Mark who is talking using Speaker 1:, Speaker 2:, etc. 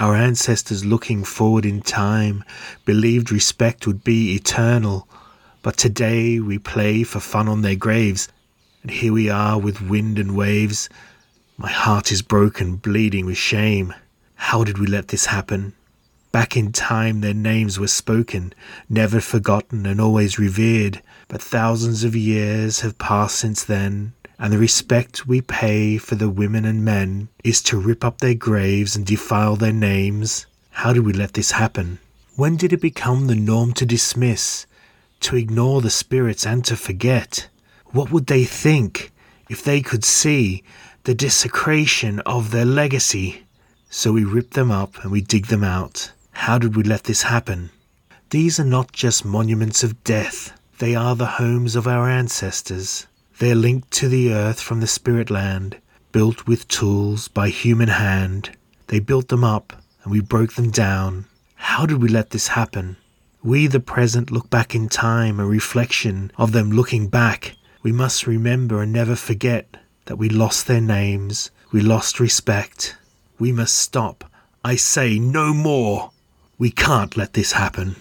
Speaker 1: Our ancestors looking forward in time believed respect would be eternal, but today we play for fun on their graves, and here we are with wind and waves. My heart is broken, bleeding with shame. How did we let this happen? Back in time, their names were spoken, never forgotten and always revered, but thousands of years have passed since then, and the respect we pay for the women and men is to rip up their graves and defile their names. How did we let this happen? When did it become the norm to dismiss, to ignore the spirits and to forget? What would they think if they could see the desecration of their legacy? So we rip them up and we dig them out. How did we let this happen? These are not just monuments of death, they are the homes of our ancestors. They're linked to the earth from the spirit land, built with tools by human hand. They built them up and we broke them down. How did we let this happen? We, the present, look back in time, a reflection of them looking back. We must remember and never forget that we lost their names, we lost respect. We must stop. I say no more. We can't let this happen.